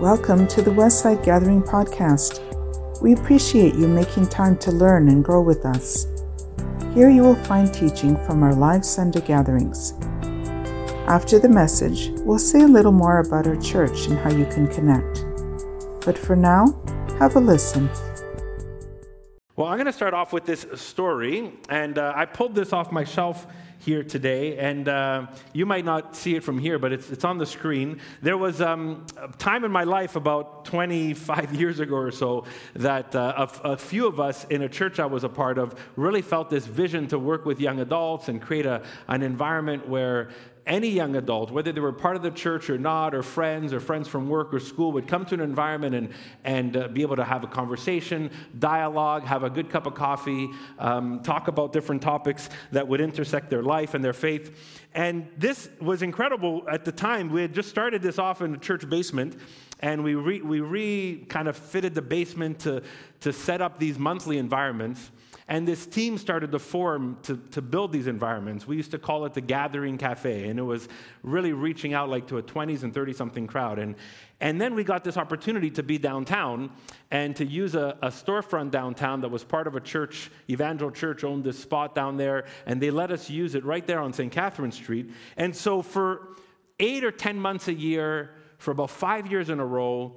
Welcome to the Westside Gathering Podcast. We appreciate you making time to learn and grow with us. Here you will find teaching from our live Sunday gatherings. After the message, we'll say a little more about our church and how you can connect. But for now, have a listen. Well, I'm going to start off with this story, and uh, I pulled this off my shelf here today, and uh, you might not see it from here, but it's, it's on the screen. There was um, a time in my life about 25 years ago or so that uh, a, a, few of us in a church I was a part of really felt this vision to work with young adults and create a, an environment where any young adult, whether they were part of the church or not, or friends or friends from work or school, would come to an environment and, and uh, be able to have a conversation, dialogue, have a good cup of coffee, um, talk about different topics that would intersect their life and their faith. And this was incredible at the time. We had just started this off in the church basement and we re, we re kind of fitted the basement to, to set up these monthly environments. And this team started to form to, to build these environments. We used to call it the Gathering Cafe, and it was really reaching out like to a 20s and 30 something crowd. And, and then we got this opportunity to be downtown and to use a, a storefront downtown that was part of a church. Evangel Church owned this spot down there, and they let us use it right there on St. Catherine Street. And so for eight or 10 months a year, for about five years in a row,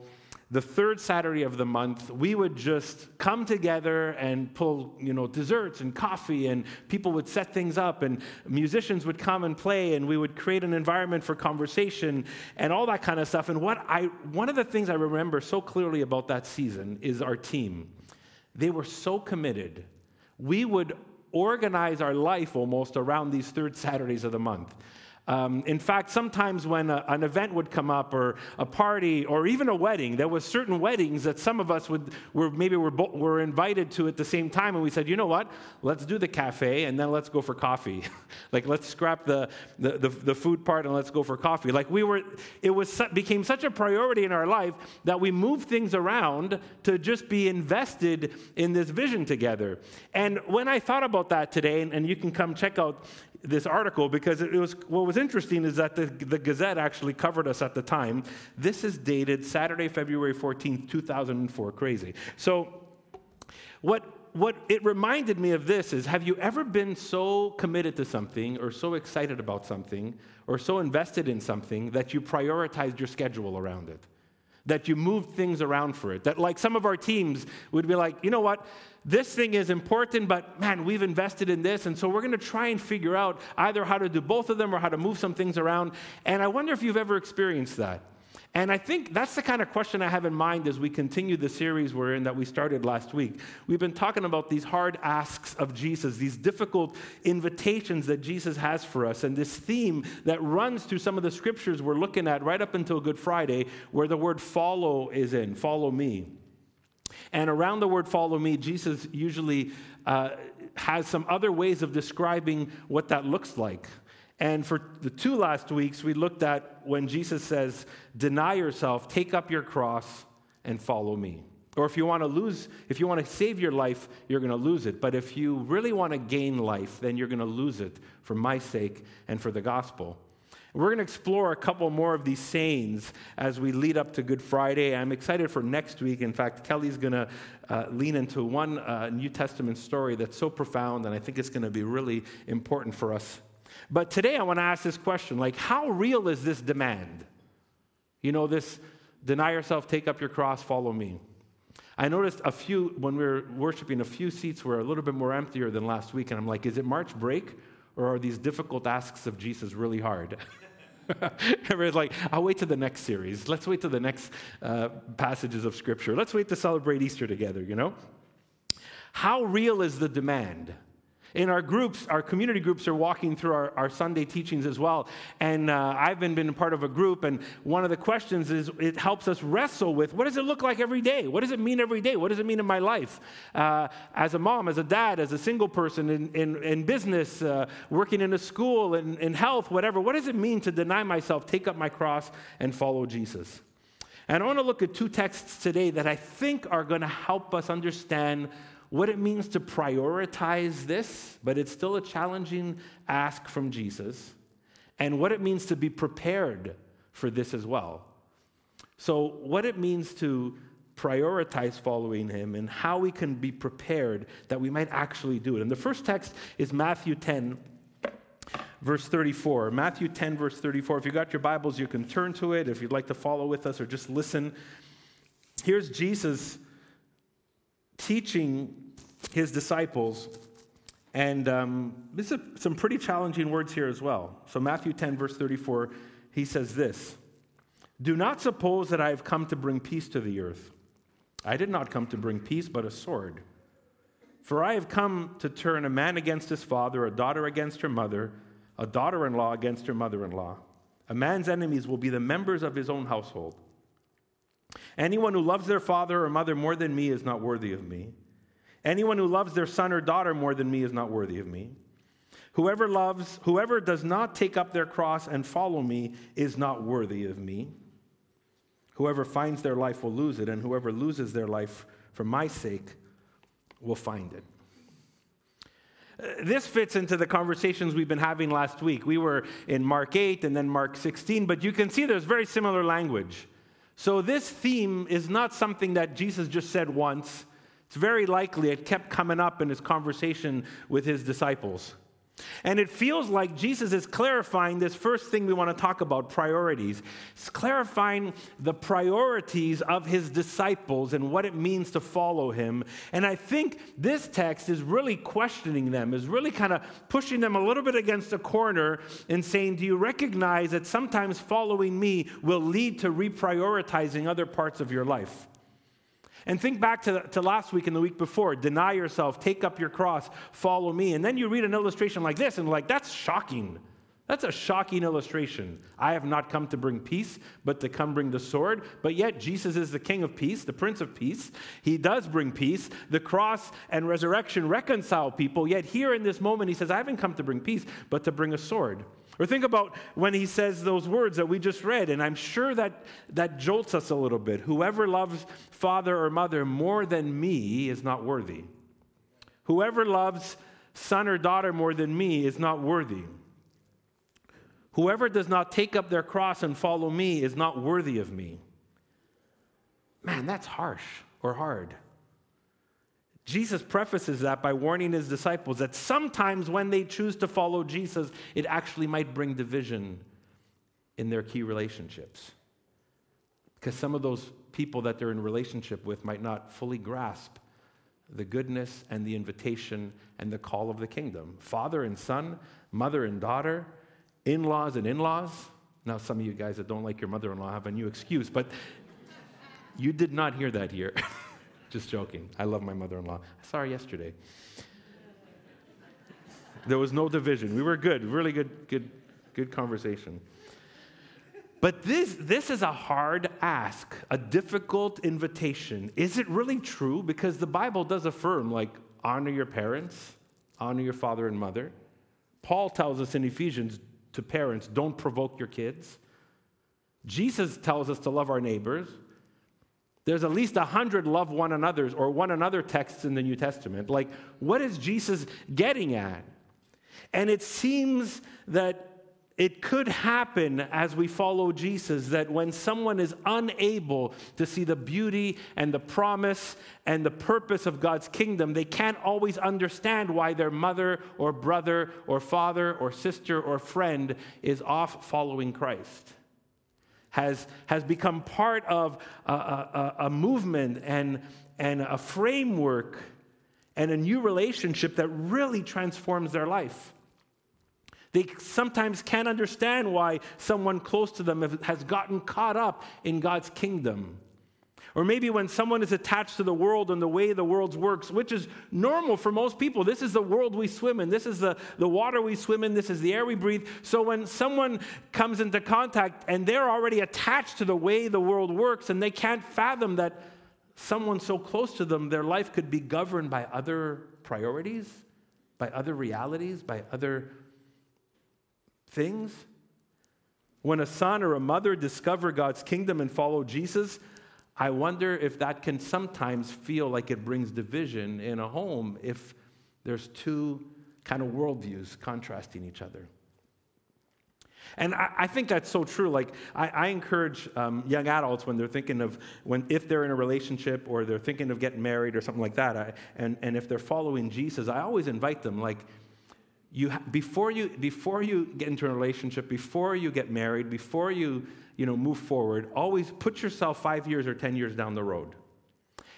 the third Saturday of the month, we would just come together and pull, you know, desserts and coffee, and people would set things up, and musicians would come and play, and we would create an environment for conversation and all that kind of stuff. And what I, one of the things I remember so clearly about that season is our team. They were so committed. We would organize our life almost around these third Saturdays of the month. Um, in fact, sometimes when a, an event would come up, or a party, or even a wedding, there was certain weddings that some of us would were maybe were, were invited to at the same time, and we said, you know what? Let's do the cafe, and then let's go for coffee. like let's scrap the, the, the the food part and let's go for coffee. Like we were, it was became such a priority in our life that we moved things around to just be invested in this vision together. And when I thought about that today, and, and you can come check out this article because it was what was interesting is that the, the Gazette actually covered us at the time. This is dated Saturday, February 14th, 2004. Crazy. So, what what it reminded me of this is have you ever been so committed to something or so excited about something or so invested in something that you prioritized your schedule around it? That you moved things around for it? That, like some of our teams would be like, you know what? this thing is important, but man, we've invested in this. And so we're going to try and figure out either how to do both of them or how to move some things around. And I wonder if you've ever experienced that. And I think that's the kind of question I have in mind as we continue the series we're in that we started last week. We've been talking about these hard asks of Jesus, these difficult invitations that Jesus has for us, and this theme that runs through some of the scriptures we're looking at right up until Good Friday, where the word follow is in follow me. And around the word follow me, Jesus usually uh, has some other ways of describing what that looks like. And for the two last weeks, we looked at when Jesus says, Deny yourself, take up your cross, and follow me. Or if you want to lose, if you want to save your life, you're going to lose it. But if you really want to gain life, then you're going to lose it for my sake and for the gospel. We're going to explore a couple more of these sayings as we lead up to Good Friday. I'm excited for next week. In fact, Kelly's going to uh, lean into one uh, New Testament story that's so profound, and I think it's going to be really important for us. But today I want to ask this question like, how real is this demand? You know, this deny yourself, take up your cross, follow me. I noticed a few, when we were worshiping, a few seats were a little bit more emptier than last week, and I'm like, is it March break? Or are these difficult asks of Jesus really hard? Everybody's like, I'll wait to the next series. Let's wait to the next uh, passages of Scripture. Let's wait to celebrate Easter together, you know? How real is the demand? In our groups, our community groups are walking through our, our Sunday teachings as well. And uh, I've been, been part of a group, and one of the questions is it helps us wrestle with what does it look like every day? What does it mean every day? What does it mean in my life? Uh, as a mom, as a dad, as a single person, in, in, in business, uh, working in a school, in, in health, whatever, what does it mean to deny myself, take up my cross, and follow Jesus? And I want to look at two texts today that I think are going to help us understand what it means to prioritize this, but it's still a challenging ask from Jesus, and what it means to be prepared for this as well. So, what it means to prioritize following him and how we can be prepared that we might actually do it. And the first text is Matthew 10, verse 34. Matthew 10, verse 34. If you got your Bibles, you can turn to it. If you'd like to follow with us or just listen, here's Jesus teaching his disciples. And um, this is some pretty challenging words here as well. So, Matthew 10, verse 34, he says this Do not suppose that I have come to bring peace to the earth. I did not come to bring peace, but a sword. For I have come to turn a man against his father, a daughter against her mother, a daughter in law against her mother in law. A man's enemies will be the members of his own household. Anyone who loves their father or mother more than me is not worthy of me. Anyone who loves their son or daughter more than me is not worthy of me. Whoever loves, whoever does not take up their cross and follow me is not worthy of me. Whoever finds their life will lose it, and whoever loses their life for my sake will find it. This fits into the conversations we've been having last week. We were in Mark 8 and then Mark 16, but you can see there's very similar language. So, this theme is not something that Jesus just said once. It's very likely it kept coming up in his conversation with his disciples. And it feels like Jesus is clarifying this first thing we want to talk about priorities. It's clarifying the priorities of his disciples and what it means to follow him. And I think this text is really questioning them, is really kind of pushing them a little bit against a corner and saying, Do you recognize that sometimes following me will lead to reprioritizing other parts of your life? And think back to, to last week and the week before deny yourself, take up your cross, follow me. And then you read an illustration like this and, like, that's shocking. That's a shocking illustration. I have not come to bring peace, but to come bring the sword. But yet, Jesus is the King of peace, the Prince of peace. He does bring peace. The cross and resurrection reconcile people. Yet, here in this moment, he says, I haven't come to bring peace, but to bring a sword. Or think about when he says those words that we just read, and I'm sure that that jolts us a little bit. Whoever loves father or mother more than me is not worthy. Whoever loves son or daughter more than me is not worthy. Whoever does not take up their cross and follow me is not worthy of me. Man, that's harsh or hard. Jesus prefaces that by warning his disciples that sometimes when they choose to follow Jesus, it actually might bring division in their key relationships. Because some of those people that they're in relationship with might not fully grasp the goodness and the invitation and the call of the kingdom. Father and son, mother and daughter, in laws and in laws. Now, some of you guys that don't like your mother in law have a new excuse, but you did not hear that here. Just joking. I love my mother in law. I saw her yesterday. There was no division. We were good, really good, good, good conversation. But this, this is a hard ask, a difficult invitation. Is it really true? Because the Bible does affirm, like, honor your parents, honor your father and mother. Paul tells us in Ephesians to parents, don't provoke your kids. Jesus tells us to love our neighbors. There's at least a hundred love one another's or one another texts in the New Testament. Like, what is Jesus getting at? And it seems that it could happen as we follow Jesus that when someone is unable to see the beauty and the promise and the purpose of God's kingdom, they can't always understand why their mother or brother or father or sister or friend is off following Christ has, has become part of a, a, a movement and, and a framework and a new relationship that really transforms their life. They sometimes can't understand why someone close to them has gotten caught up in God's kingdom. Or maybe when someone is attached to the world and the way the world works, which is normal for most people. This is the world we swim in. This is the, the water we swim in. This is the air we breathe. So when someone comes into contact and they're already attached to the way the world works and they can't fathom that someone so close to them, their life could be governed by other priorities, by other realities, by other things. When a son or a mother discover God's kingdom and follow Jesus, I wonder if that can sometimes feel like it brings division in a home if there's two kind of worldviews contrasting each other. And I, I, think that's so true. Like, I, I encourage um, young adults when they're thinking of, when, if they're in a relationship or they're thinking of getting married or something like that, I, and, and if they're following Jesus, I always invite them, like, you, before, you, before you get into a relationship, before you get married, before you, you know, move forward, always put yourself five years or 10 years down the road.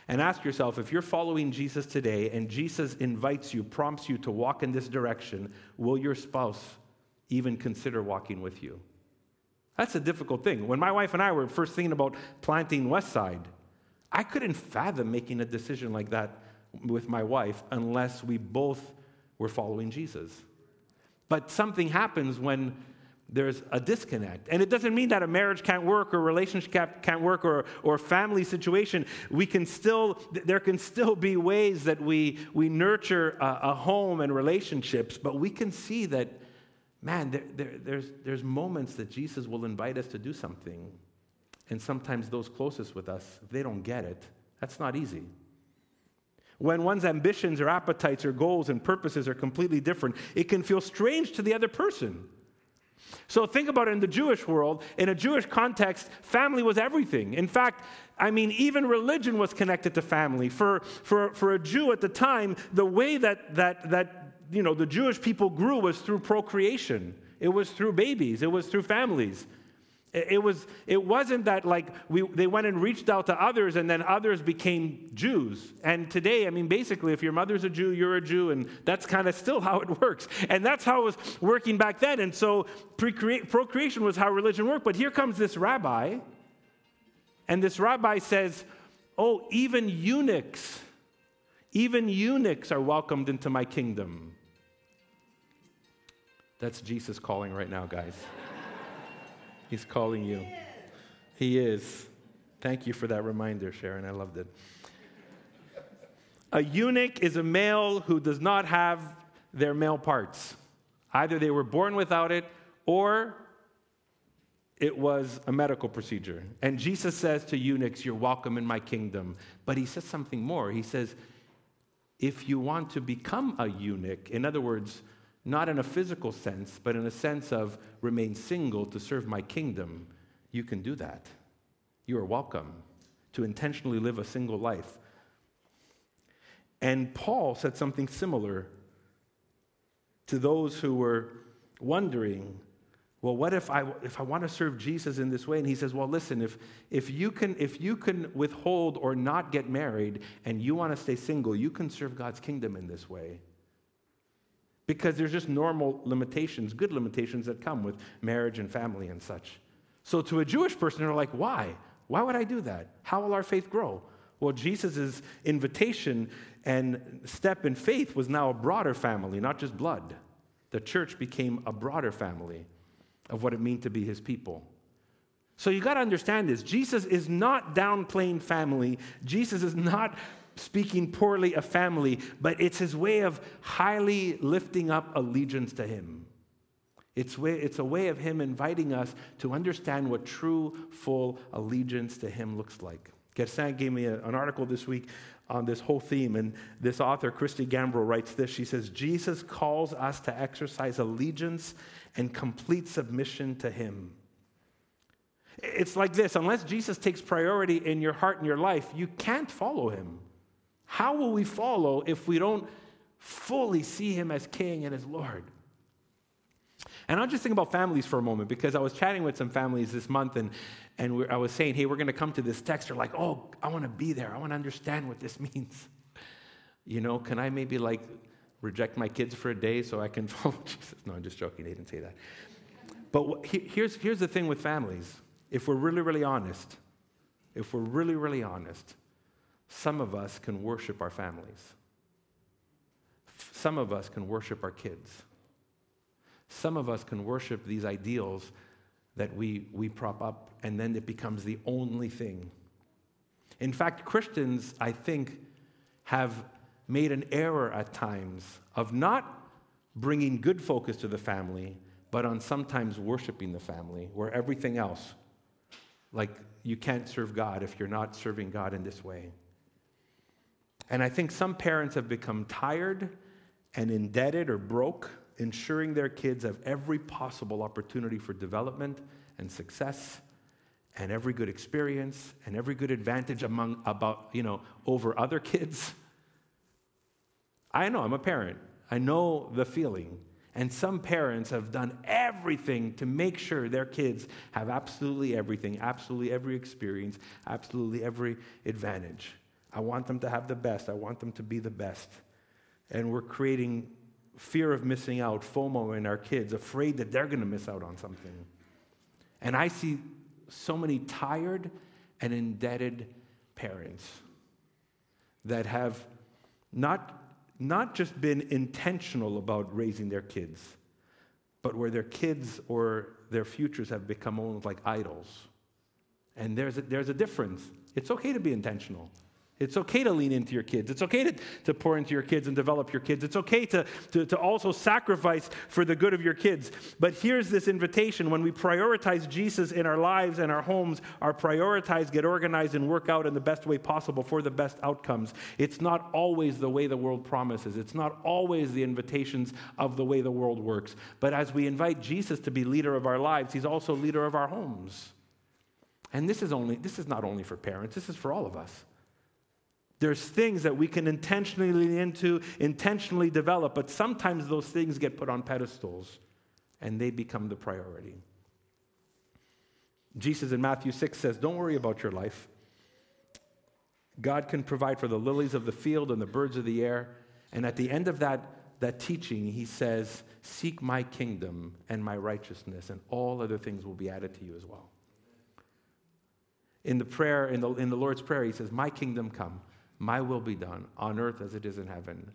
And ask yourself if you're following Jesus today and Jesus invites you, prompts you to walk in this direction, will your spouse even consider walking with you? That's a difficult thing. When my wife and I were first thinking about planting Westside, I couldn't fathom making a decision like that with my wife unless we both were following Jesus. But something happens when there's a disconnect. And it doesn't mean that a marriage can't work or a relationship can't work or, or family situation. We can still, there can still be ways that we, we nurture a, a home and relationships, but we can see that man, there, there, there's, there's moments that Jesus will invite us to do something. And sometimes those closest with us, if they don't get it, that's not easy. When one's ambitions or appetites or goals and purposes are completely different, it can feel strange to the other person. So think about it in the Jewish world. In a Jewish context, family was everything. In fact, I mean, even religion was connected to family. For, for, for a Jew at the time, the way that, that, that you know, the Jewish people grew was through procreation. It was through babies. It was through families. It, was, it wasn't that like we, they went and reached out to others and then others became Jews. And today, I mean, basically, if your mother's a Jew, you're a Jew, and that's kind of still how it works. And that's how it was working back then. And so procreation was how religion worked. But here comes this rabbi, and this rabbi says, Oh, even eunuchs even eunuchs are welcomed into my kingdom. That's Jesus calling right now, guys. He's calling you. He is. Thank you for that reminder, Sharon. I loved it. A eunuch is a male who does not have their male parts. Either they were born without it or it was a medical procedure. And Jesus says to eunuchs, You're welcome in my kingdom. But he says something more. He says, if you want to become a eunuch, in other words, not in a physical sense, but in a sense of remain single to serve my kingdom, you can do that. You are welcome to intentionally live a single life. And Paul said something similar to those who were wondering well, what if I, if I want to serve Jesus in this way? And he says, well, listen, if, if, you can, if you can withhold or not get married and you want to stay single, you can serve God's kingdom in this way. Because there's just normal limitations, good limitations that come with marriage and family and such. So to a Jewish person, they're like, why? Why would I do that? How will our faith grow? Well, Jesus' invitation and step in faith was now a broader family, not just blood. The church became a broader family of what it means to be his people. So you got to understand this. Jesus is not downplaying family. Jesus is not speaking poorly of family, but it's his way of highly lifting up allegiance to him. It's, way, it's a way of him inviting us to understand what true, full allegiance to him looks like. Gersan gave me a, an article this week on this whole theme, and this author, Christy Gambrell, writes this. She says, Jesus calls us to exercise allegiance and complete submission to Him. It's like this unless Jesus takes priority in your heart and your life, you can't follow Him. How will we follow if we don't fully see Him as King and as Lord? And I'll just think about families for a moment because I was chatting with some families this month and, and I was saying, hey, we're going to come to this text. They're like, oh, I want to be there. I want to understand what this means. You know, can I maybe like reject my kids for a day so I can follow Jesus. No, I'm just joking. He didn't say that. But here's, here's the thing with families. If we're really, really honest, if we're really, really honest, some of us can worship our families. Some of us can worship our kids. Some of us can worship these ideals that we, we prop up, and then it becomes the only thing. In fact, Christians, I think, have made an error at times of not bringing good focus to the family, but on sometimes worshiping the family, where everything else, like you can't serve God if you're not serving God in this way. And I think some parents have become tired and indebted or broke ensuring their kids have every possible opportunity for development and success and every good experience and every good advantage among about you know over other kids. I know i'm a parent. I know the feeling. And some parents have done everything to make sure their kids have absolutely everything absolutely every experience absolutely every advantage i want them to have the best i want them to be the best and we're creating fear of missing out fomo in our kids afraid that they're going to miss out on something and i see so many tired and indebted parents that have not, not just been intentional about raising their kids, but where their kids or their futures have become almost like idols. And there's a, there's a difference. It's okay to be intentional. It's okay to lean into your kids. It's okay to, to pour into your kids and develop your kids. It's okay to, to, to also sacrifice for the good of your kids. But here's this invitation when we prioritize Jesus in our lives and our homes, our prioritize, get organized, and work out in the best way possible for the best outcomes. It's not always the way the world promises, it's not always the invitations of the way the world works. But as we invite Jesus to be leader of our lives, he's also leader of our homes. And this is, only, this is not only for parents, this is for all of us. There's things that we can intentionally lean into, intentionally develop, but sometimes those things get put on pedestals and they become the priority. Jesus in Matthew 6 says, Don't worry about your life. God can provide for the lilies of the field and the birds of the air. And at the end of that, that teaching, he says, Seek my kingdom and my righteousness, and all other things will be added to you as well. In the prayer, in the, in the Lord's Prayer, he says, My kingdom come. My will be done on earth as it is in heaven.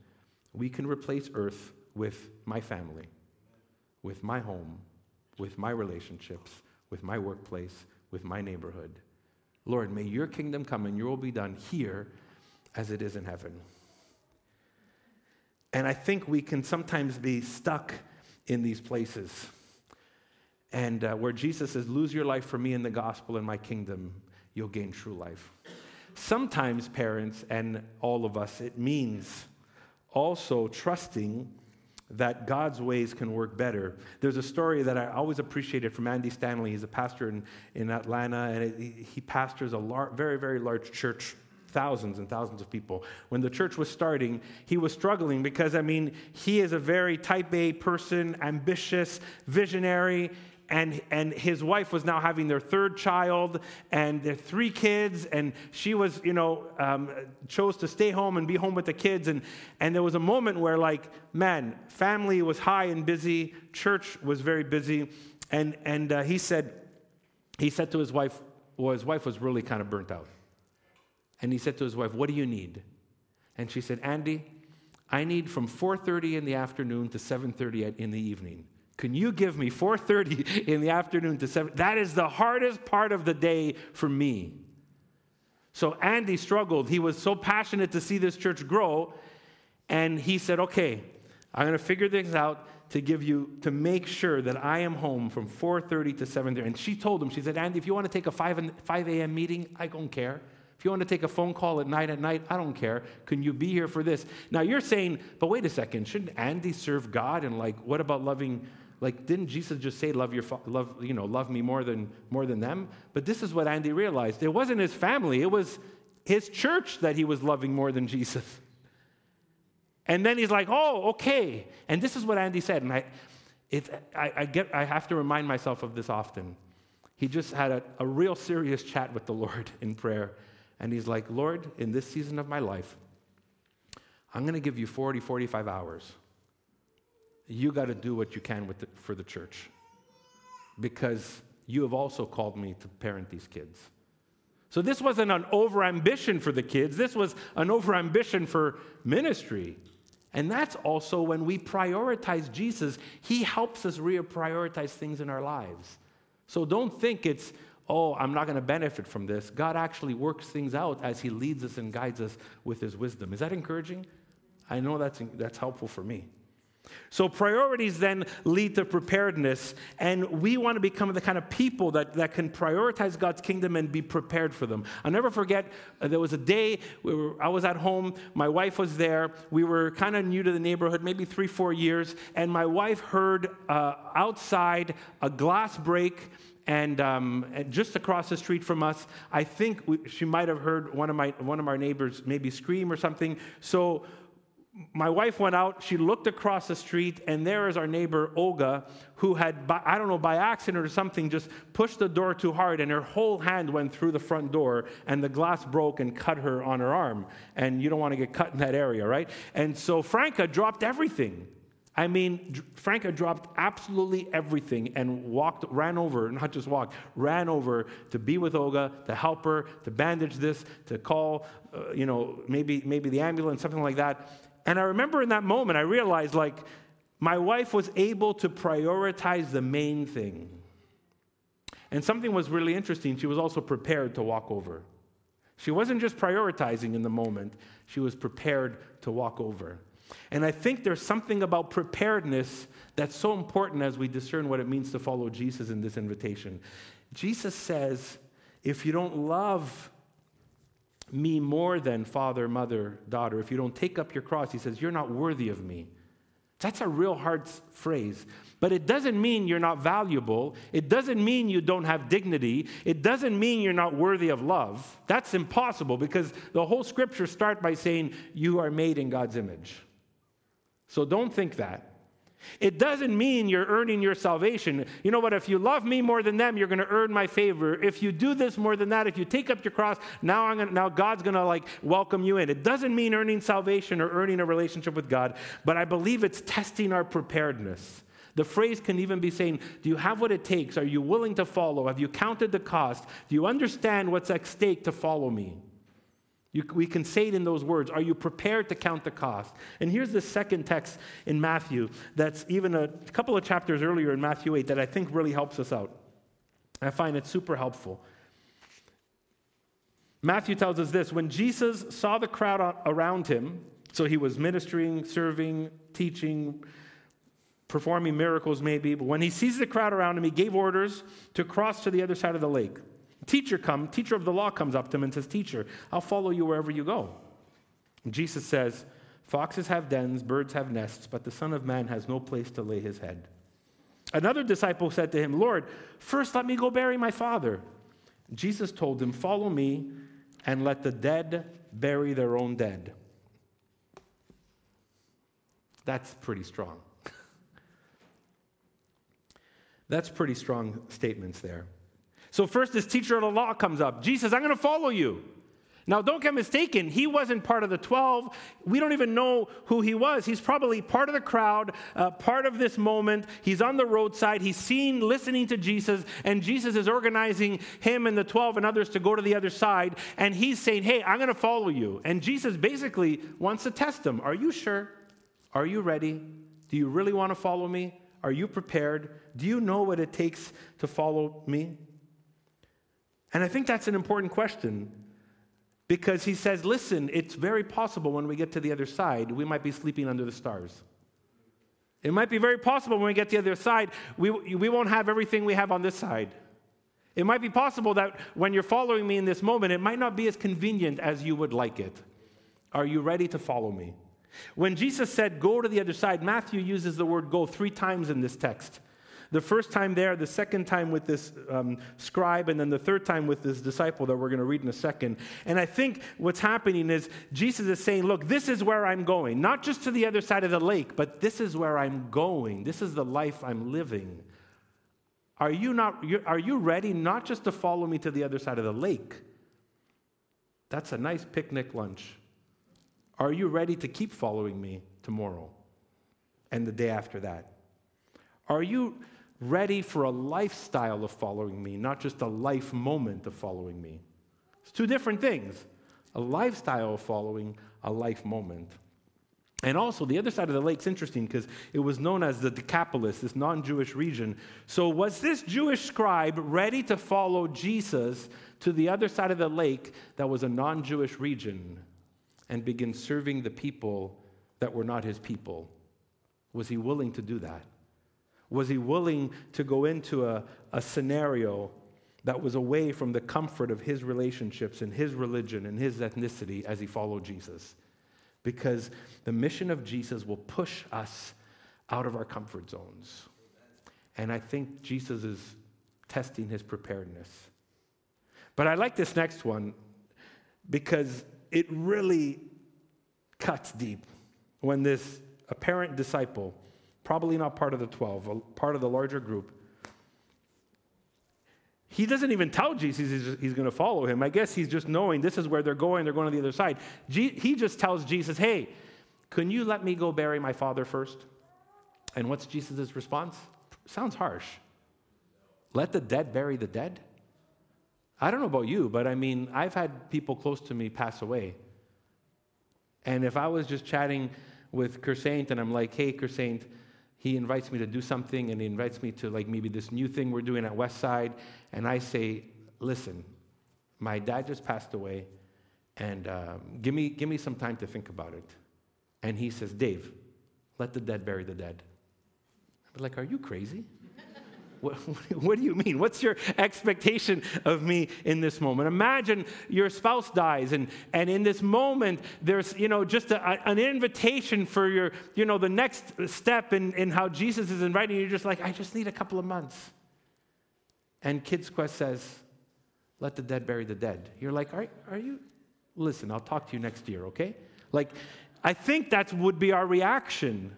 We can replace earth with my family, with my home, with my relationships, with my workplace, with my neighborhood. Lord, may your kingdom come and your will be done here as it is in heaven. And I think we can sometimes be stuck in these places. And uh, where Jesus says, Lose your life for me in the gospel and my kingdom, you'll gain true life. Sometimes, parents and all of us, it means also trusting that God's ways can work better. There's a story that I always appreciated from Andy Stanley. He's a pastor in, in Atlanta, and it, he pastors a lar- very, very large church, thousands and thousands of people. When the church was starting, he was struggling because, I mean, he is a very type A person, ambitious, visionary and, and his wife was now having their third child and their three kids and she was you know um, chose to stay home and be home with the kids. And, and there was a moment where like man family was high and busy church was very busy. And, and uh, he said he said to his wife well his wife was really kind of burnt out. And he said to his wife what do you need? And she said andy i need from 4.30 in the afternoon to 7.30 in the evening can you give me 4:30 in the afternoon to 7? That is the hardest part of the day for me. So Andy struggled. He was so passionate to see this church grow and he said, "Okay, I'm going to figure things out to give you to make sure that I am home from 4:30 to 7:30." And she told him, she said, "Andy, if you want to take a 5 5 a.m. meeting, I don't care. If you want to take a phone call at night at night, I don't care. Can you be here for this?" Now you're saying, "But wait a second, shouldn't Andy serve God and like what about loving like, didn't Jesus just say, love, your love, you know, love me more than, more than them? But this is what Andy realized. It wasn't his family, it was his church that he was loving more than Jesus. And then he's like, oh, okay. And this is what Andy said. And I, it, I, I, get, I have to remind myself of this often. He just had a, a real serious chat with the Lord in prayer. And he's like, Lord, in this season of my life, I'm going to give you 40, 45 hours you got to do what you can the, for the church because you have also called me to parent these kids. So this wasn't an overambition for the kids, this was an overambition for ministry. And that's also when we prioritize Jesus, he helps us reprioritize things in our lives. So don't think it's, oh, I'm not going to benefit from this. God actually works things out as he leads us and guides us with his wisdom. Is that encouraging? I know that's, that's helpful for me. So, priorities then lead to preparedness, and we want to become the kind of people that, that can prioritize God's kingdom and be prepared for them. I'll never forget, uh, there was a day we were, I was at home, my wife was there, we were kind of new to the neighborhood, maybe three, four years, and my wife heard uh, outside a glass break. And, um, and, just across the street from us, I think we, she might have heard one of, my, one of our neighbors maybe scream or something. So my wife went out, she looked across the street, and there is our neighbor Olga, who had, by, I don't know, by accident or something, just pushed the door too hard, and her whole hand went through the front door, and the glass broke and cut her on her arm. And you don't want to get cut in that area, right? And so Franca dropped everything. I mean, Franca dropped absolutely everything and walked, ran over, not just walked, ran over to be with Olga, to help her, to bandage this, to call, uh, you know, maybe, maybe the ambulance, something like that. And I remember in that moment, I realized like my wife was able to prioritize the main thing. And something was really interesting. She was also prepared to walk over. She wasn't just prioritizing in the moment, she was prepared to walk over. And I think there's something about preparedness that's so important as we discern what it means to follow Jesus in this invitation. Jesus says, if you don't love me more than father, mother, daughter. If you don't take up your cross, he says, you're not worthy of me. That's a real hard phrase. But it doesn't mean you're not valuable. It doesn't mean you don't have dignity. It doesn't mean you're not worthy of love. That's impossible because the whole scripture starts by saying you are made in God's image. So don't think that. It doesn't mean you're earning your salvation. You know what? If you love me more than them, you're going to earn my favor. If you do this more than that, if you take up your cross, now I'm gonna, now God's going to like welcome you in. It doesn't mean earning salvation or earning a relationship with God, but I believe it's testing our preparedness. The phrase can even be saying, Do you have what it takes? Are you willing to follow? Have you counted the cost? Do you understand what's at stake to follow me? You, we can say it in those words. Are you prepared to count the cost? And here's the second text in Matthew that's even a couple of chapters earlier in Matthew 8 that I think really helps us out. I find it super helpful. Matthew tells us this when Jesus saw the crowd around him, so he was ministering, serving, teaching, performing miracles maybe, but when he sees the crowd around him, he gave orders to cross to the other side of the lake. Teacher come, teacher of the law comes up to him and says, Teacher, I'll follow you wherever you go. And Jesus says, Foxes have dens, birds have nests, but the Son of Man has no place to lay his head. Another disciple said to him, Lord, first let me go bury my father. Jesus told him, Follow me and let the dead bury their own dead. That's pretty strong. That's pretty strong statements there. So, first, this teacher of the law comes up. Jesus, I'm going to follow you. Now, don't get mistaken, he wasn't part of the 12. We don't even know who he was. He's probably part of the crowd, uh, part of this moment. He's on the roadside. He's seen, listening to Jesus, and Jesus is organizing him and the 12 and others to go to the other side. And he's saying, Hey, I'm going to follow you. And Jesus basically wants to test him. Are you sure? Are you ready? Do you really want to follow me? Are you prepared? Do you know what it takes to follow me? And I think that's an important question because he says, listen, it's very possible when we get to the other side, we might be sleeping under the stars. It might be very possible when we get to the other side, we, we won't have everything we have on this side. It might be possible that when you're following me in this moment, it might not be as convenient as you would like it. Are you ready to follow me? When Jesus said, Go to the other side, Matthew uses the word go three times in this text. The first time there, the second time with this um, scribe, and then the third time with this disciple that we're going to read in a second. And I think what's happening is Jesus is saying, Look, this is where I'm going. Not just to the other side of the lake, but this is where I'm going. This is the life I'm living. Are you, not, are you ready not just to follow me to the other side of the lake? That's a nice picnic lunch. Are you ready to keep following me tomorrow and the day after that? Are you ready for a lifestyle of following me, not just a life moment of following me. It's two different things a lifestyle of following, a life moment. And also, the other side of the lake's interesting because it was known as the Decapolis, this non Jewish region. So, was this Jewish scribe ready to follow Jesus to the other side of the lake that was a non Jewish region and begin serving the people that were not his people? Was he willing to do that? Was he willing to go into a, a scenario that was away from the comfort of his relationships and his religion and his ethnicity as he followed Jesus? Because the mission of Jesus will push us out of our comfort zones. And I think Jesus is testing his preparedness. But I like this next one because it really cuts deep when this apparent disciple, probably not part of the 12, part of the larger group, he doesn't even tell Jesus he's, going to follow him. I guess he's just knowing this is where they're going, they're going to the other side. he just tells Jesus, Hey, can you let me go bury my father first? And what's Jesus' response? Sounds harsh. Let the dead bury the dead? I don't know about you, but I mean, I've had people close to me pass away. And if I was just chatting with Kersaint and I'm like, hey, Kersaint, he invites me to do something and he invites me to like maybe this new thing we're doing at Westside, and I say, listen, my dad just passed away, and um, give, me, give me some time to think about it. And he says, Dave, let the dead bury the dead. I'm like, are you crazy? What, what, do you mean? What's your expectation of me in this moment? Imagine your spouse dies, and, and in this moment, there's, you know, just a, an invitation for your, you know, the next step in, in how Jesus is inviting you. You're just like, I just need a couple of months. And Kids Quest says, let the dead bury the dead. You're like, are, are you? Listen, I'll talk to you next year, okay? Like, I think that would be our reaction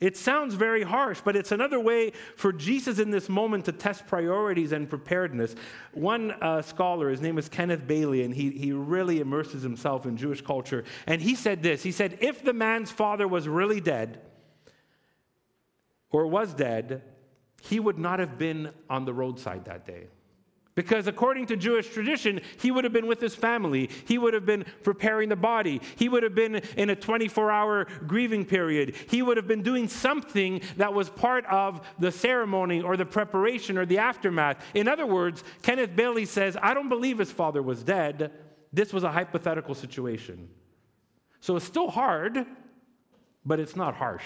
it sounds very harsh, but it's another way for Jesus in this moment to test priorities and preparedness. One uh, scholar, his name is Kenneth Bailey, and he, he really immerses himself in Jewish culture. And he said this He said, If the man's father was really dead, or was dead, he would not have been on the roadside that day. Because according to Jewish tradition, he would have been with his family. He would have been preparing the body. He would have been in a 24 hour grieving period. He would have been doing something that was part of the ceremony or the preparation or the aftermath. In other words, Kenneth Bailey says, I don't believe his father was dead. This was a hypothetical situation. So it's still hard, but it's not harsh.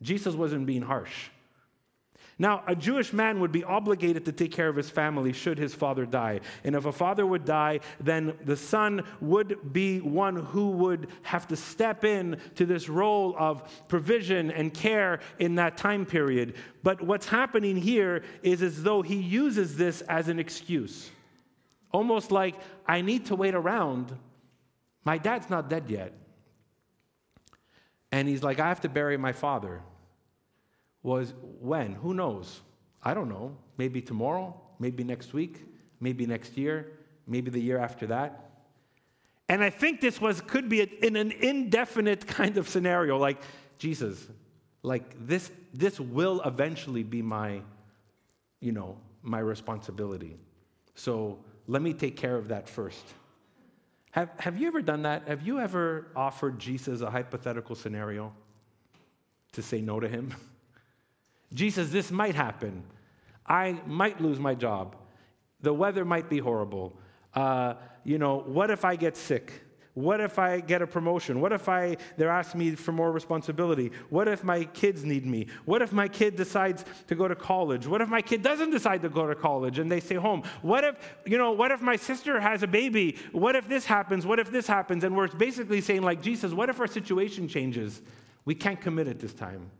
Jesus wasn't being harsh. Now, a Jewish man would be obligated to take care of his family should his father die. And if a father would die, then the son would be one who would have to step in to this role of provision and care in that time period. But what's happening here is as though he uses this as an excuse. Almost like, I need to wait around. My dad's not dead yet. And he's like, I have to bury my father was when? Who knows? I don't know. Maybe tomorrow, maybe next week, maybe next year, maybe the year after that. And I think this was could be in an indefinite kind of scenario like Jesus, like this this will eventually be my you know, my responsibility. So let me take care of that first. Have, have you ever done that? Have you ever offered Jesus a hypothetical scenario to say no to him? Jesus, this might happen. I might lose my job. The weather might be horrible. Uh, you know, what if I get sick? What if I get a promotion? What if I they're asking me for more responsibility? What if my kids need me? What if my kid decides to go to college? What if my kid doesn't decide to go to college and they stay home? What if, you know, what if my sister has a baby? What if this happens? What if this happens? And we're basically saying like Jesus, what if our situation changes? We can't commit at this time.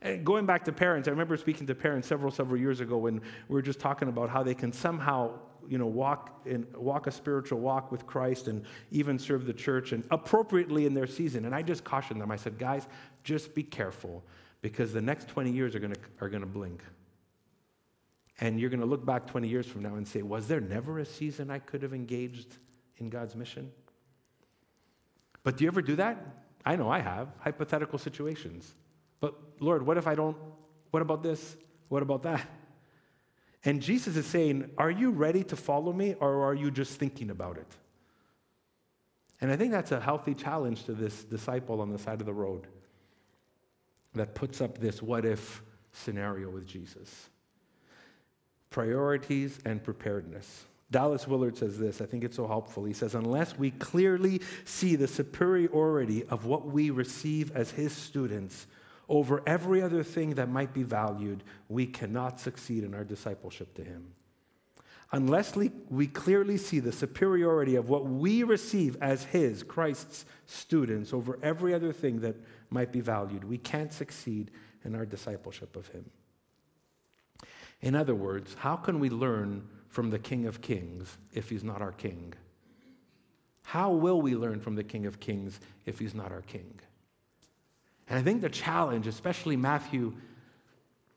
And going back to parents, I remember speaking to parents several, several years ago when we were just talking about how they can somehow, you know, walk in, walk a spiritual walk with Christ and even serve the church and appropriately in their season. And I just cautioned them. I said, guys, just be careful because the next 20 years are going to are going to blink. And you're going to look back 20 years from now and say, was there never a season I could have engaged in God's mission? But do you ever do that? I know I have. Hypothetical situations. But Lord, what if I don't? What about this? What about that? And Jesus is saying, Are you ready to follow me or are you just thinking about it? And I think that's a healthy challenge to this disciple on the side of the road that puts up this what if scenario with Jesus. Priorities and preparedness. Dallas Willard says this, I think it's so helpful. He says, Unless we clearly see the superiority of what we receive as his students over every other thing that might be valued, we cannot succeed in our discipleship to him. Unless we clearly see the superiority of what we receive as his, Christ's students, over every other thing that might be valued, we can't succeed in our discipleship of him. In other words, how can we learn from the King of Kings if he's not our king? How will we learn from the King of Kings if he's not our king? And I think the challenge, especially Matthew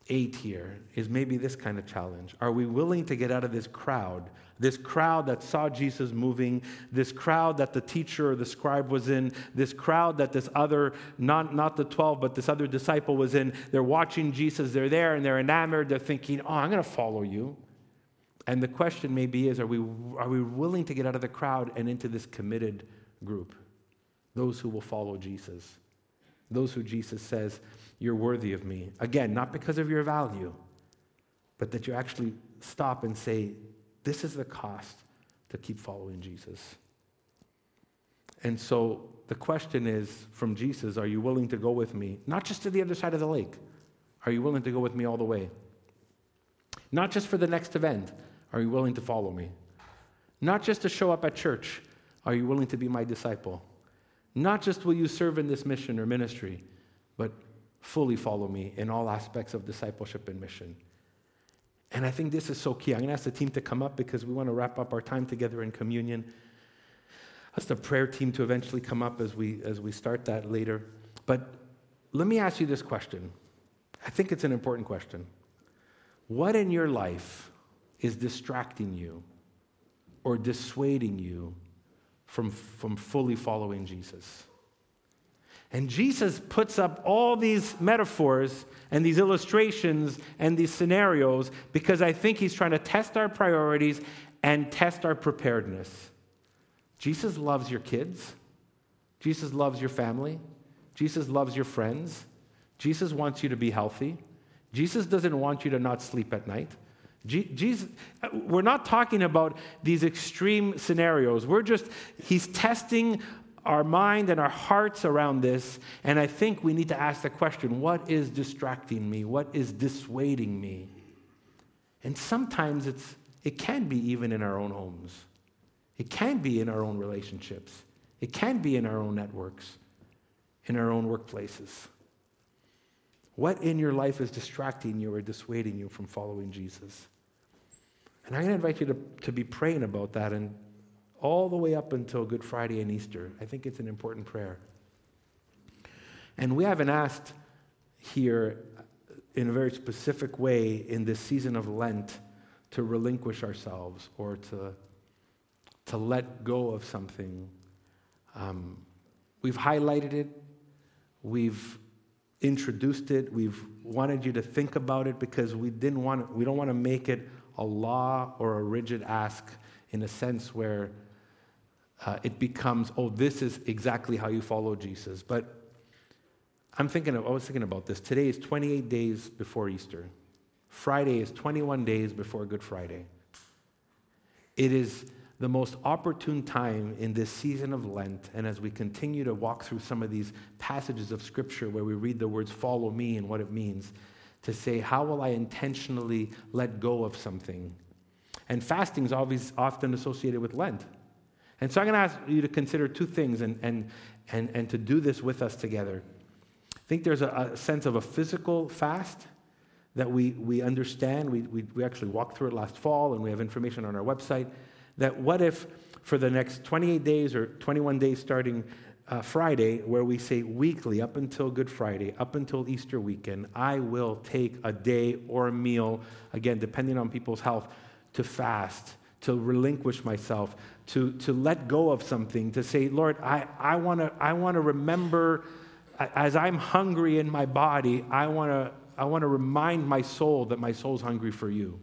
8 here, is maybe this kind of challenge. Are we willing to get out of this crowd? This crowd that saw Jesus moving, this crowd that the teacher or the scribe was in, this crowd that this other, not, not the 12, but this other disciple was in. They're watching Jesus, they're there and they're enamored, they're thinking, oh, I'm going to follow you. And the question maybe is are we, are we willing to get out of the crowd and into this committed group? Those who will follow Jesus. Those who Jesus says, You're worthy of me. Again, not because of your value, but that you actually stop and say, This is the cost to keep following Jesus. And so the question is from Jesus, Are you willing to go with me? Not just to the other side of the lake. Are you willing to go with me all the way? Not just for the next event. Are you willing to follow me? Not just to show up at church. Are you willing to be my disciple? Not just will you serve in this mission or ministry, but fully follow me in all aspects of discipleship and mission. And I think this is so key. I'm going to ask the team to come up because we want to wrap up our time together in communion. Ask the prayer team to eventually come up as we, as we start that later. But let me ask you this question. I think it's an important question. What in your life is distracting you or dissuading you from, from fully following Jesus. And Jesus puts up all these metaphors and these illustrations and these scenarios because I think he's trying to test our priorities and test our preparedness. Jesus loves your kids. Jesus loves your family. Jesus loves your friends. Jesus wants you to be healthy. Jesus doesn't want you to not sleep at night. Jesus, we're not talking about these extreme scenarios. We're just, he's testing our mind and our hearts around this. And I think we need to ask the question what is distracting me? What is dissuading me? And sometimes it's, it can be even in our own homes, it can be in our own relationships, it can be in our own networks, in our own workplaces. What in your life is distracting you or dissuading you from following Jesus? And I'm going to invite you to, to be praying about that and all the way up until Good Friday and Easter. I think it's an important prayer. And we haven't asked here in a very specific way in this season of Lent to relinquish ourselves or to, to let go of something. Um, we've highlighted it, we've introduced it, we've wanted you to think about it because we didn't want we don't want to make it a law or a rigid ask in a sense where uh, it becomes, oh, this is exactly how you follow Jesus. But I'm thinking of, I was thinking about this. Today is 28 days before Easter. Friday is 21 days before Good Friday. It is the most opportune time in this season of Lent, and as we continue to walk through some of these passages of Scripture where we read the words follow me and what it means, to say, how will I intentionally let go of something? And fasting is always often associated with Lent. And so I'm going to ask you to consider two things and, and, and, and to do this with us together. I think there's a, a sense of a physical fast that we, we understand. We, we, we actually walked through it last fall, and we have information on our website. That what if for the next 28 days or 21 days starting uh, Friday, where we say weekly, up until Good Friday, up until Easter weekend, I will take a day or a meal, again, depending on people's health, to fast, to relinquish myself, to, to let go of something, to say, Lord, I, I want to I wanna remember, as I'm hungry in my body, I want to I wanna remind my soul that my soul's hungry for you.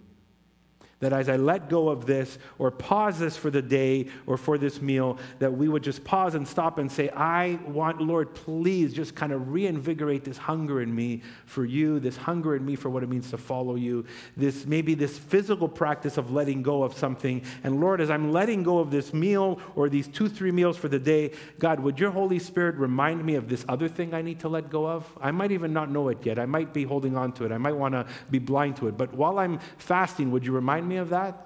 That as I let go of this or pause this for the day or for this meal, that we would just pause and stop and say, I want, Lord, please just kind of reinvigorate this hunger in me for you, this hunger in me for what it means to follow you, this maybe this physical practice of letting go of something. And Lord, as I'm letting go of this meal or these two, three meals for the day, God, would your Holy Spirit remind me of this other thing I need to let go of? I might even not know it yet. I might be holding on to it. I might want to be blind to it. But while I'm fasting, would you remind of that?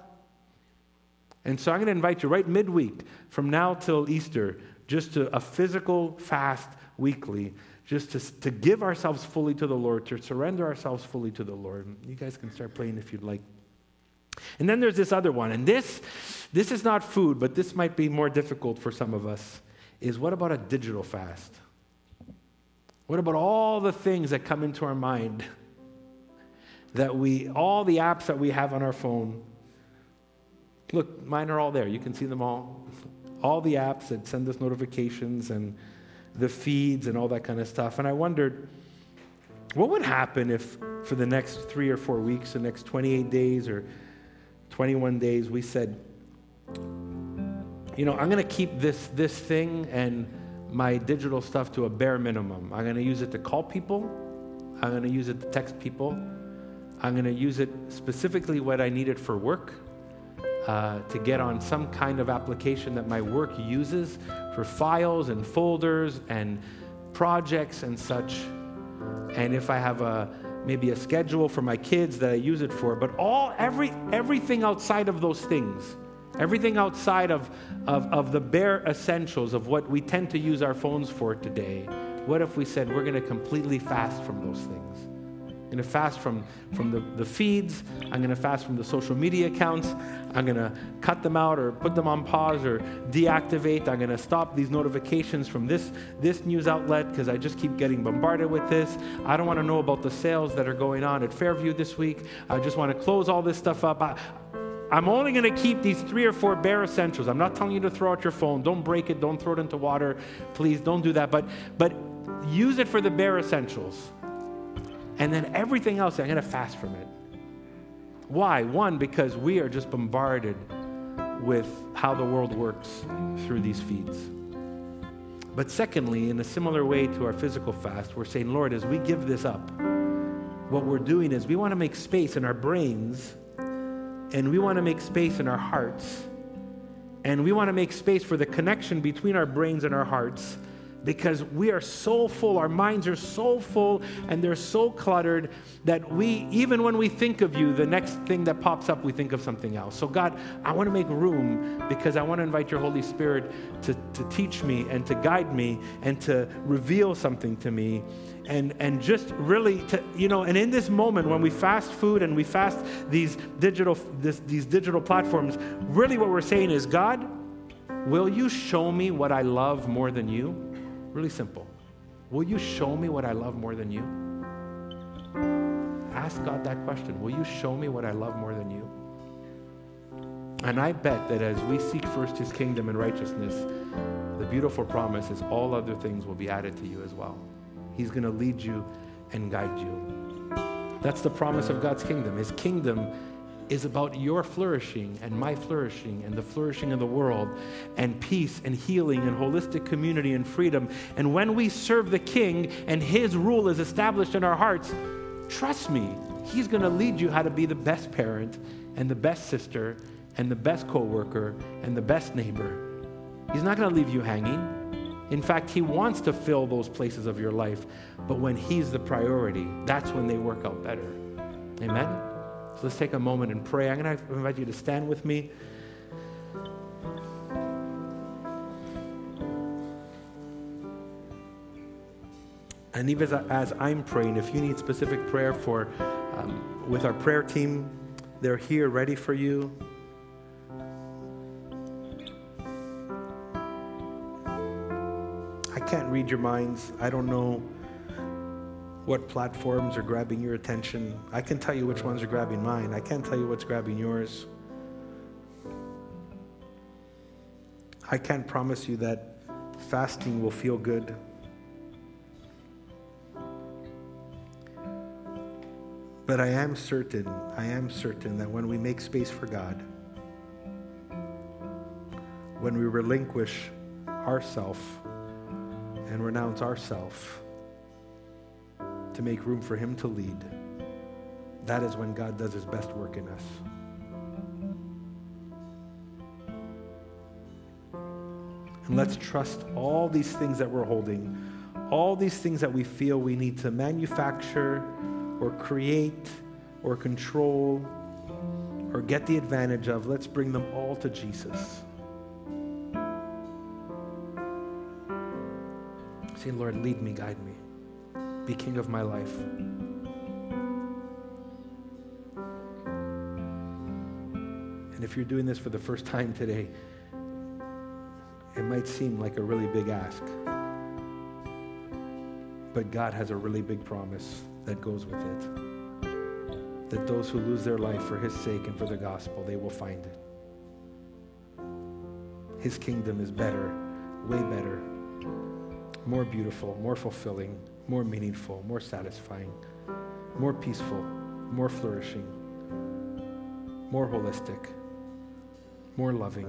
And so I'm going to invite you right midweek from now till Easter, just to a physical fast weekly, just to, to give ourselves fully to the Lord, to surrender ourselves fully to the Lord. You guys can start playing if you'd like. And then there's this other one, and this, this is not food, but this might be more difficult for some of us, is what about a digital fast? What about all the things that come into our mind? That we, all the apps that we have on our phone, Look, mine are all there. You can see them all. All the apps that send us notifications and the feeds and all that kind of stuff. And I wondered, what would happen if for the next three or four weeks, the next 28 days or 21 days, we said, you know, I'm going to keep this, this thing and my digital stuff to a bare minimum. I'm going to use it to call people. I'm going to use it to text people. I'm going to use it specifically what I need it for work uh, to get on some kind of application that my work uses for files and folders and projects and such. And if I have a maybe a schedule for my kids that I use it for, but all every everything outside of those things, everything outside of, of, of the bare essentials of what we tend to use our phones for today, what if we said we're going to completely fast from those things? I'm going to fast from, from the, the feeds. I'm going to fast from the social media accounts. I'm going to cut them out or put them on pause or deactivate. I'm going to stop these notifications from this, this news outlet because I just keep getting bombarded with this. I don't want to know about the sales that are going on at Fairview this week. I just want to close all this stuff up. I, I'm only going to keep these three or four bare essentials. I'm not telling you to throw out your phone. Don't break it. Don't throw it into water. Please don't do that. But, but use it for the bare essentials. And then everything else, I'm going to fast from it. Why? One, because we are just bombarded with how the world works through these feeds. But secondly, in a similar way to our physical fast, we're saying, Lord, as we give this up, what we're doing is we want to make space in our brains and we want to make space in our hearts. And we want to make space for the connection between our brains and our hearts because we are so full, our minds are so full, and they're so cluttered that we, even when we think of you, the next thing that pops up, we think of something else. So, God, I want to make room because I want to invite your Holy Spirit to, to teach me and to guide me and to reveal something to me. And, and just really to you know and in this moment when we fast food and we fast these digital this, these digital platforms really what we're saying is god will you show me what i love more than you Really simple. Will you show me what I love more than you? Ask God that question. Will you show me what I love more than you? And I bet that as we seek first his kingdom and righteousness, the beautiful promise is all other things will be added to you as well. He's going to lead you and guide you. That's the promise of God's kingdom. His kingdom is about your flourishing and my flourishing and the flourishing of the world and peace and healing and holistic community and freedom. And when we serve the King and His rule is established in our hearts, trust me, He's going to lead you how to be the best parent and the best sister and the best coworker and the best neighbor. He's not going to leave you hanging. In fact, He wants to fill those places of your life. But when He's the priority, that's when they work out better. Amen? So let's take a moment and pray. I'm going to invite you to stand with me. And even as, as, I'm praying, if you need specific prayer for um, with our prayer team, they're here ready for you. I can't read your minds. I don't know what platforms are grabbing your attention. I can tell you which ones are grabbing mine. I can't tell you what's grabbing yours. I can't promise you that fasting will feel good. But I am certain, I am certain that when we make space for God, when we relinquish ourself and renounce ourself to make room for Him to lead, that is when God does His best work in us. And let's trust all these things that we're holding, all these things that we feel we need to manufacture or create or control or get the advantage of, let's bring them all to Jesus. Say, Lord, lead me, guide me. Be king of my life. And if you're doing this for the first time today, it might seem like a really big ask. But God has a really big promise that goes with it. That those who lose their life for his sake and for the gospel, they will find it. His kingdom is better, way better more beautiful, more fulfilling, more meaningful, more satisfying, more peaceful, more flourishing, more holistic, more loving.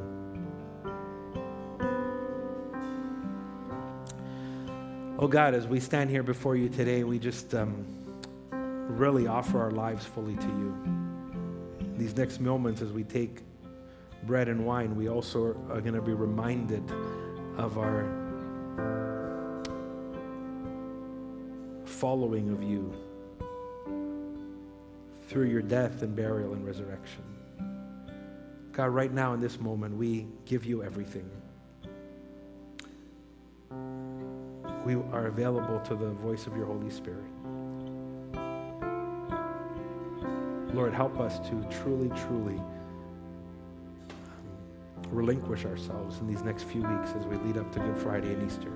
Oh God, as we stand here before you today, we just um, really offer our lives fully to you. These next moments, as we take bread and wine, we also are going to be reminded of our following of you through your death and burial and resurrection. God, right now in this moment, we give you everything. We are available to the voice of your Holy Spirit. Lord, help us to truly, truly um, relinquish ourselves in these next few weeks as we lead up to Good Friday and Easter.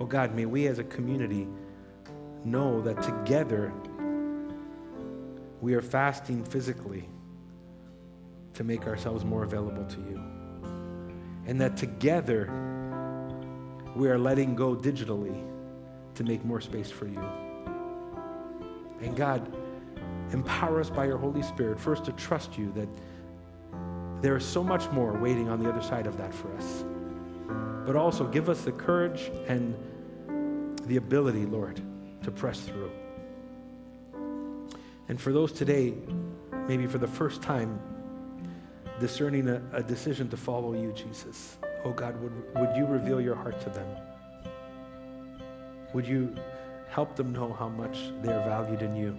Oh God, may we as a community know that together we are fasting physically to make ourselves more available to you. And that together we are letting go digitally to make more space for you. And God, empower us by your Holy Spirit first to trust you that there is so much more waiting on the other side of that for us but also give us the courage and the ability, Lord, to press through. And for those today, maybe for the first time, discerning a, a decision to follow you, Jesus, oh God, would, would you reveal your heart to them? Would you help them know how much they are valued in you?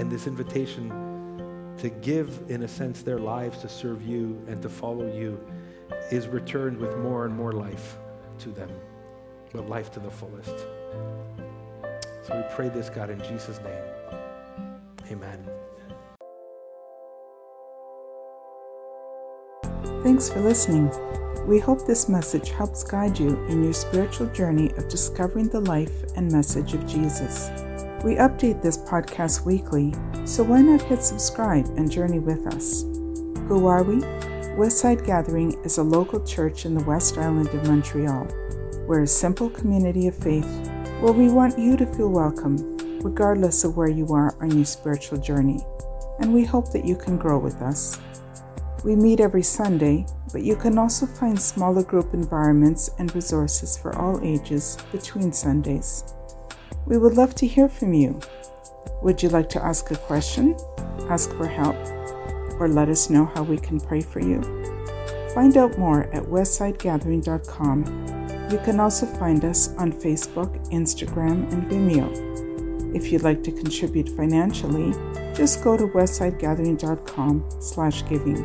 And this invitation to give, in a sense, their lives to serve you and to follow you is returned with more and more life to them, but life to the fullest. So we pray this, God, in Jesus' name. Amen. Thanks for listening. We hope this message helps guide you in your spiritual journey of discovering the life and message of Jesus. We update this podcast weekly, so why not hit subscribe and journey with us? Who are we? Westside Gathering is a local church in the West Island of Montreal. We're a simple community of faith where we want you to feel welcome, regardless of where you are on your spiritual journey, and we hope that you can grow with us. We meet every Sunday, but you can also find smaller group environments and resources for all ages between Sundays. We would love to hear from you. Would you like to ask a question, ask for help, or let us know how we can pray for you. Find out more at westsidegathering.com. You can also find us on Facebook, Instagram, and Vimeo. If you'd like to contribute financially, just go to westsidegathering.com slash giving.